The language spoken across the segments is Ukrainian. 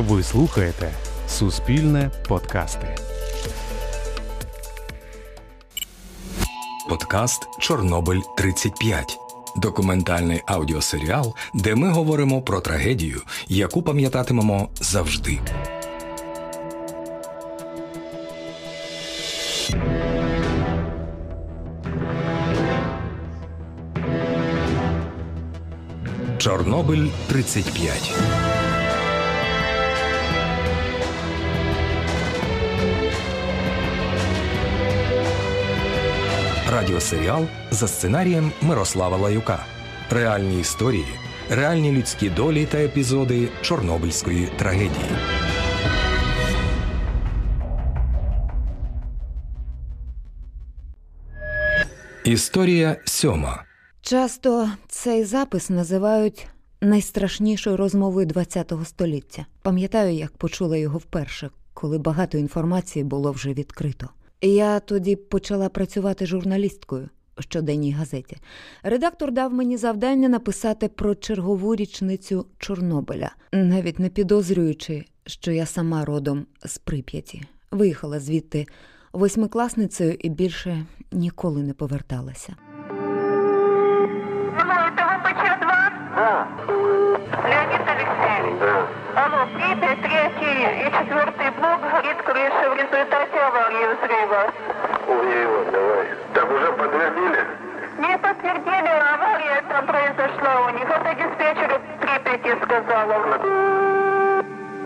Ви слухаєте Суспільне подкасти. Подкаст Чорнобиль 35 документальний аудіосеріал, де ми говоримо про трагедію, яку пам'ятатимемо завжди. Чорнобиль 35 Радіосеріал за сценарієм Мирослава Лаюка. Реальні історії, реальні людські долі та епізоди Чорнобильської трагедії. Історія сьома. Часто цей запис називають найстрашнішою розмовою ХХ століття. Пам'ятаю, як почула його вперше, коли багато інформації було вже відкрито. Я тоді почала працювати журналісткою у щоденній газеті. Редактор дав мені завдання написати про чергову річницю Чорнобиля, навіть не підозрюючи, що я сама родом з Прип'яті. Виїхала звідти восьмикласницею і більше ніколи не поверталася. ВПЧ-2? Да. Алло, Припять, 3 и четвертый блок горит крыша в результате аварии взрыва. Его, давай. Так уже подтвердили? Не подтвердили, авария там произошла у них. Это диспетчер Припяти сказала.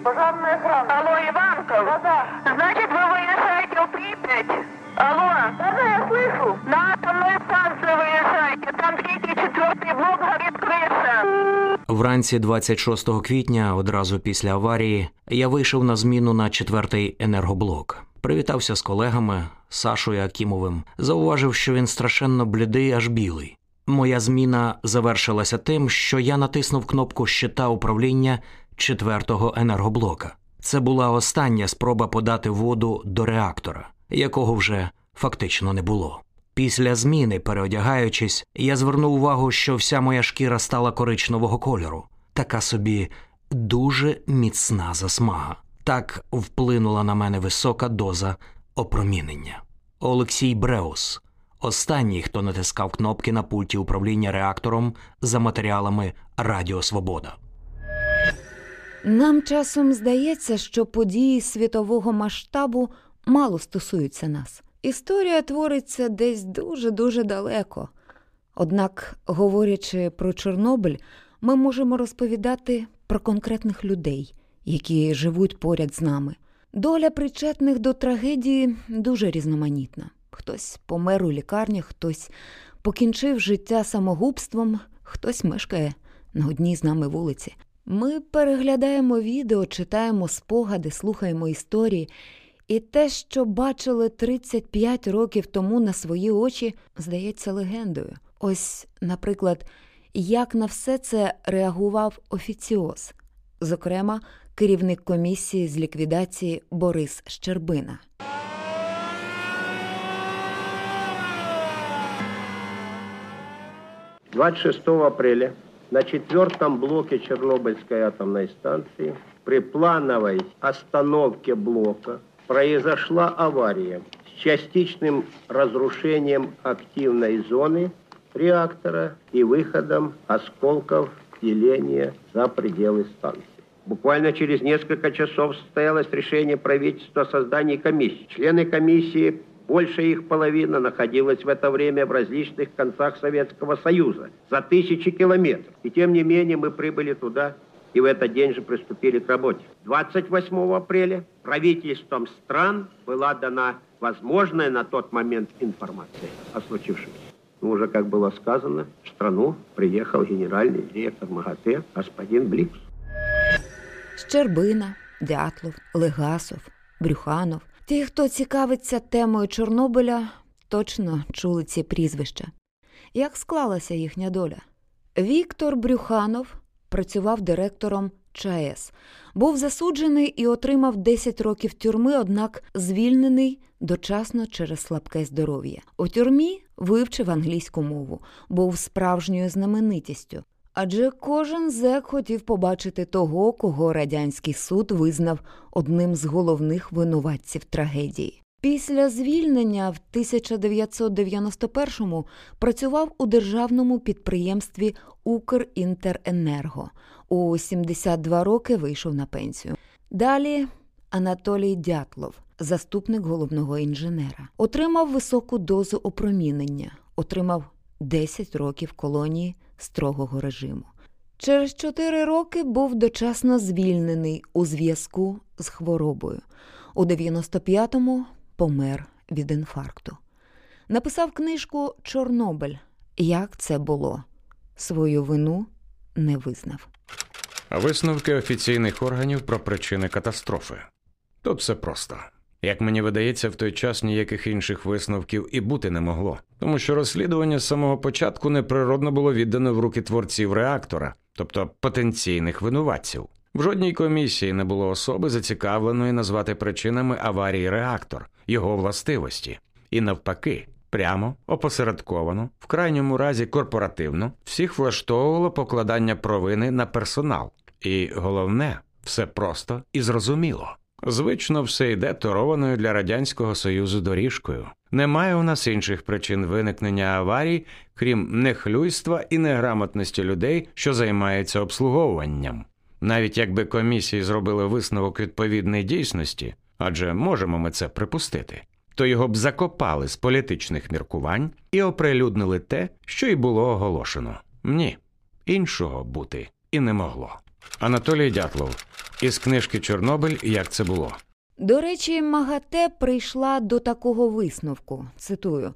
Пожарная охрана. Алло, Иванков? Да, да. Значит, вы выезжаете в Припять? Алло? Да, да, я слышу. На Вранці 26 квітня, одразу після аварії, я вийшов на зміну на четвертий енергоблок. Привітався з колегами Сашою Акімовим, зауважив, що він страшенно блідий, аж білий. Моя зміна завершилася тим, що я натиснув кнопку щита управління четвертого енергоблока. Це була остання спроба подати воду до реактора, якого вже фактично не було. Після зміни, переодягаючись, я звернув увагу, що вся моя шкіра стала коричневого кольору, така собі дуже міцна засмага. Так вплинула на мене висока доза опромінення. Олексій Бреус, останній, хто натискав кнопки на пульті управління реактором за матеріалами Радіо Свобода. Нам часом здається, що події світового масштабу мало стосуються нас. Історія твориться десь дуже-дуже далеко. Однак, говорячи про Чорнобиль, ми можемо розповідати про конкретних людей, які живуть поряд з нами. Доля причетних до трагедії дуже різноманітна. Хтось помер у лікарнях, хтось покінчив життя самогубством, хтось мешкає на одній з нами вулиці. Ми переглядаємо відео, читаємо спогади, слухаємо історії, і те, що бачили 35 років тому на свої очі, здається легендою. Ось, наприклад, як на все це реагував офіціоз, зокрема, керівник комісії з ліквідації Борис Щербина. – 26 апреля на четвертом блоке Чернобыльской атомной станции при плановой остановке блока произошла авария с частичным разрушением активной зоны реактора и выходом осколков деления за пределы станции. Буквально через несколько часов состоялось решение правительства о создании комиссии. Члены комиссии, большая их половина, находилась в это время в различных концах Советского Союза, за тысячи километров. И тем не менее мы прибыли туда и в этот день же приступили к работе. 28 апреля правительством стран была дана возможная на тот момент информация о случившемся. Ну, уже, как было сказано, в страну приехал генеральный директор МАГАТЭ господин Бликс. Щербина, Дятлов, Легасов, Брюханов. Ті, хто цікавиться темою Чорнобиля, точно чули ці прізвища. Як склалася їхня доля? Віктор Брюханов працював директором ЧАЕС, був засуджений і отримав 10 років тюрми, однак звільнений дочасно через слабке здоров'я. У тюрмі вивчив англійську мову, був справжньою знаменитістю. Адже кожен зек хотів побачити того, кого радянський суд визнав одним з головних винуватців трагедії. Після звільнення в 1991-му працював у державному підприємстві Укрінтеренерго. У 72 роки вийшов на пенсію. Далі Анатолій Дятлов, заступник головного інженера, отримав високу дозу опромінення, отримав 10 років колонії строгого режиму. Через 4 роки був дочасно звільнений у зв'язку з хворобою. У 95-му помер від інфаркту. Написав книжку Чорнобиль. Як це було? Свою вину не визнав. Висновки офіційних органів про причини катастрофи. Тут все просто. Як мені видається, в той час ніяких інших висновків і бути не могло, тому що розслідування з самого початку неприродно було віддано в руки творців реактора, тобто потенційних винуватців. В жодній комісії не було особи, зацікавленої назвати причинами аварії реактор, його властивості, і навпаки, прямо, опосередковано, в крайньому разі корпоративно, всіх влаштовувало покладання провини на персонал. І головне, все просто і зрозуміло. Звично все йде торованою для Радянського Союзу доріжкою. Немає у нас інших причин виникнення аварій, крім нехлюйства і неграмотності людей, що займаються обслуговуванням. Навіть якби комісії зробили висновок відповідної дійсності, адже можемо ми це припустити, то його б закопали з політичних міркувань і оприлюднили те, що й було оголошено. Ні, іншого бути і не могло. Анатолій Дятлов із книжки Чорнобиль Як це було. До речі, МАГАТЕ прийшла до такого висновку. Цитую.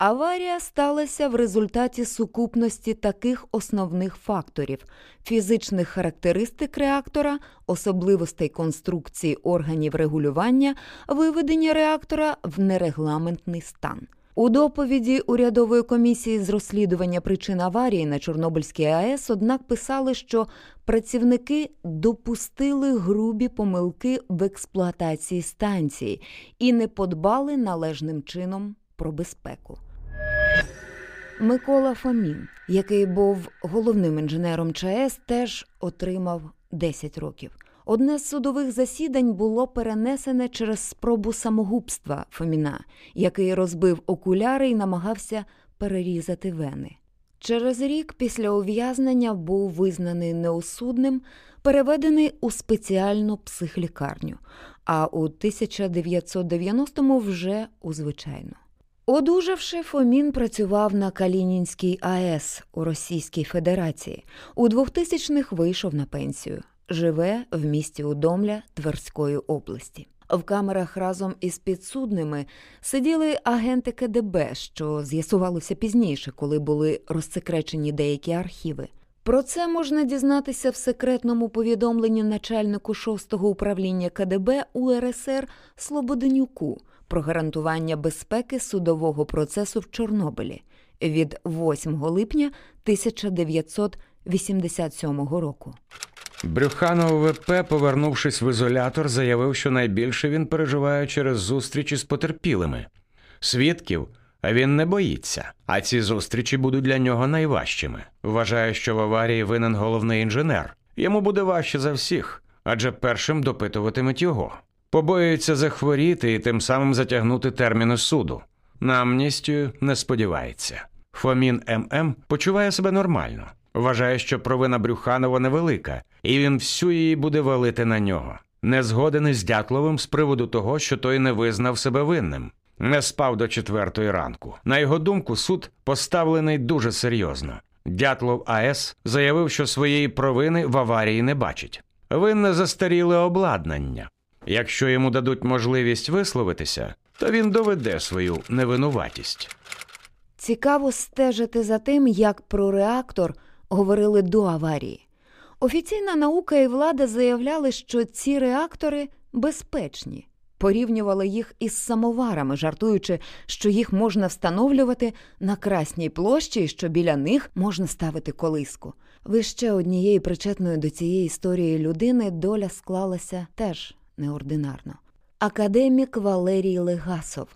Аварія сталася в результаті сукупності таких основних факторів: фізичних характеристик реактора, особливостей конструкції органів регулювання, виведення реактора в нерегламентний стан. У доповіді урядової комісії з розслідування причин аварії на Чорнобильській АЕС, однак писали, що працівники допустили грубі помилки в експлуатації станції і не подбали належним чином про безпеку. Микола Фомін, який був головним інженером ЧАЕС, теж отримав 10 років. Одне з судових засідань було перенесене через спробу самогубства Фоміна, який розбив окуляри і намагався перерізати вени. Через рік після ув'язнення був визнаний неосудним, переведений у спеціальну психлікарню, а у 1990-му вже у звичайну. Одужавши, Фомін працював на Калінінській АЕС у Російській Федерації. У 2000-х вийшов на пенсію. Живе в місті Удомля Тверської області. В камерах разом із підсудними сиділи агенти КДБ, що з'ясувалося пізніше, коли були розсекречені деякі архіви. Про це можна дізнатися в секретному повідомленні начальнику 6-го управління КДБ УРСР Слободенюку про гарантування безпеки судового процесу в Чорнобилі від 8 липня 1987 року. Брюханов ВП, повернувшись в ізолятор, заявив, що найбільше він переживає через зустрічі з потерпілими. Свідків він не боїться, а ці зустрічі будуть для нього найважчими. Вважає, що в аварії винен головний інженер. Йому буде важче за всіх, адже першим допитуватимуть його. Побоюється захворіти і тим самим затягнути терміни суду. На амністію не сподівається. Фомін ММ почуває себе нормально, вважає, що провина Брюханова невелика, і він всю її буде валити на нього. Не згоден із Дятловим з приводу того, що той не визнав себе винним. Не спав до четвертої ранку. На його думку, суд поставлений дуже серйозно. Дятлов АЕС заявив, що своєї провини в аварії не бачить. Винне застаріле обладнання. Якщо йому дадуть можливість висловитися, то він доведе свою невинуватість. Цікаво стежити за тим, як про реактор говорили до аварії. Офіційна наука і влада заявляли, що ці реактори безпечні, порівнювали їх із самоварами, жартуючи, що їх можна встановлювати на Красній площі і що біля них можна ставити колиску. Ви ще однієї причетної до цієї історії людини доля склалася теж неординарно. Академік Валерій Легасов,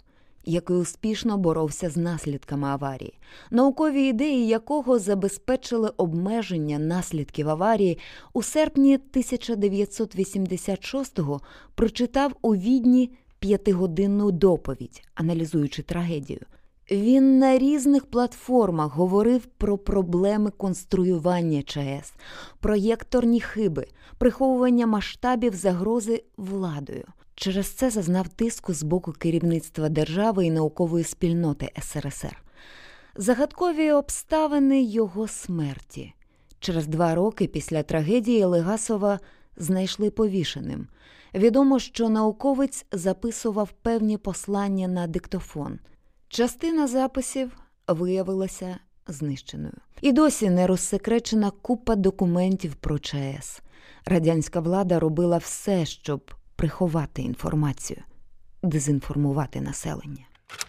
який успішно боровся з наслідками аварії, наукові ідеї якого забезпечили обмеження наслідків аварії, у серпні 1986-го прочитав у відні п'ятигодинну доповідь, аналізуючи трагедію. Він на різних платформах говорив про проблеми конструювання ЧАЕС, проєкторні хиби, приховування масштабів загрози владою. Через це зазнав тиску з боку керівництва держави і наукової спільноти СРСР. Загадкові обставини його смерті. Через два роки після трагедії Легасова знайшли повішеним. Відомо, що науковець записував певні послання на диктофон. Частина записів виявилася знищеною. І досі не розсекречена купа документів про ЧАЕС. Радянська влада робила все, щоб приховати інформацію, дезінформувати населення.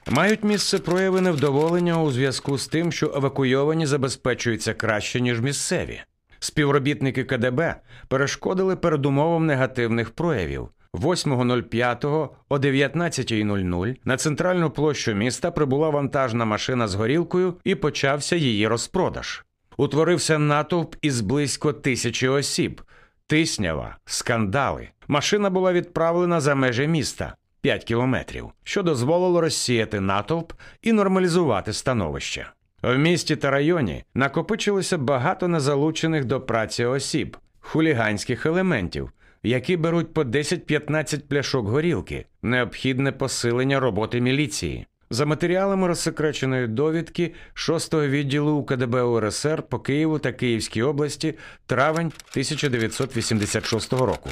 Мають місце прояви невдоволення у зв'язку з тим, що евакуйовані забезпечуються краще, ніж місцеві. Співробітники КДБ перешкодили передумовам негативних проявів. 8.05 о 19.00 на центральну площу міста прибула вантажна машина з горілкою і почався її розпродаж. Утворився натовп із близько тисячі осіб. Тиснява, скандали. Машина була відправлена за межі міста 5 кілометрів, що дозволило розсіяти натовп і нормалізувати становище. В місті та районі накопичилося багато незалучених до праці осіб, хуліганських елементів, які беруть по 10-15 пляшок горілки, необхідне посилення роботи міліції. За матеріалами розсекреченої довідки 6-го відділу УКДБ УРСР по Києву та Київській області травень 1986 року.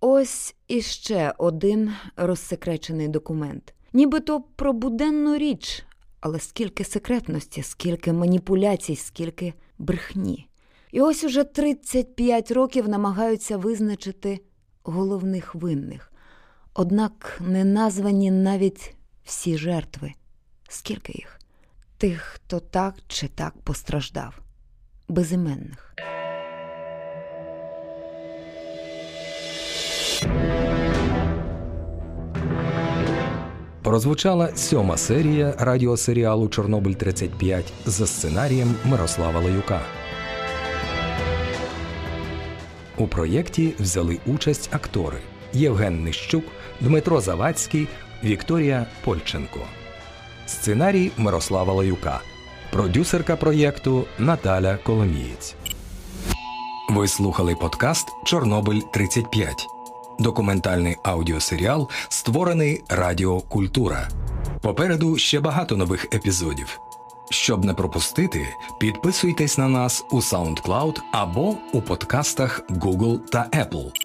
Ось іще один розсекречений документ. Нібито про буденну річ, але скільки секретності, скільки маніпуляцій, скільки брехні. І ось уже 35 років намагаються визначити головних винних. Однак не названі навіть всі жертви. Скільки їх? Тих, хто так чи так постраждав, безіменних. Прозвучала сьома серія радіосеріалу Чорнобиль 35 за сценарієм Мирослава Лаюка. У проєкті взяли участь актори Євген Нищук, Дмитро Завадський, Вікторія Польченко. Сценарій Мирослава Лаюка. Продюсерка проєкту Наталя Коломієць. Ви слухали подкаст Чорнобиль 35. Документальний аудіосеріал, створений Радіо Культура. Попереду ще багато нових епізодів. Щоб не пропустити, підписуйтесь на нас у SoundCloud або у подкастах Google та Apple.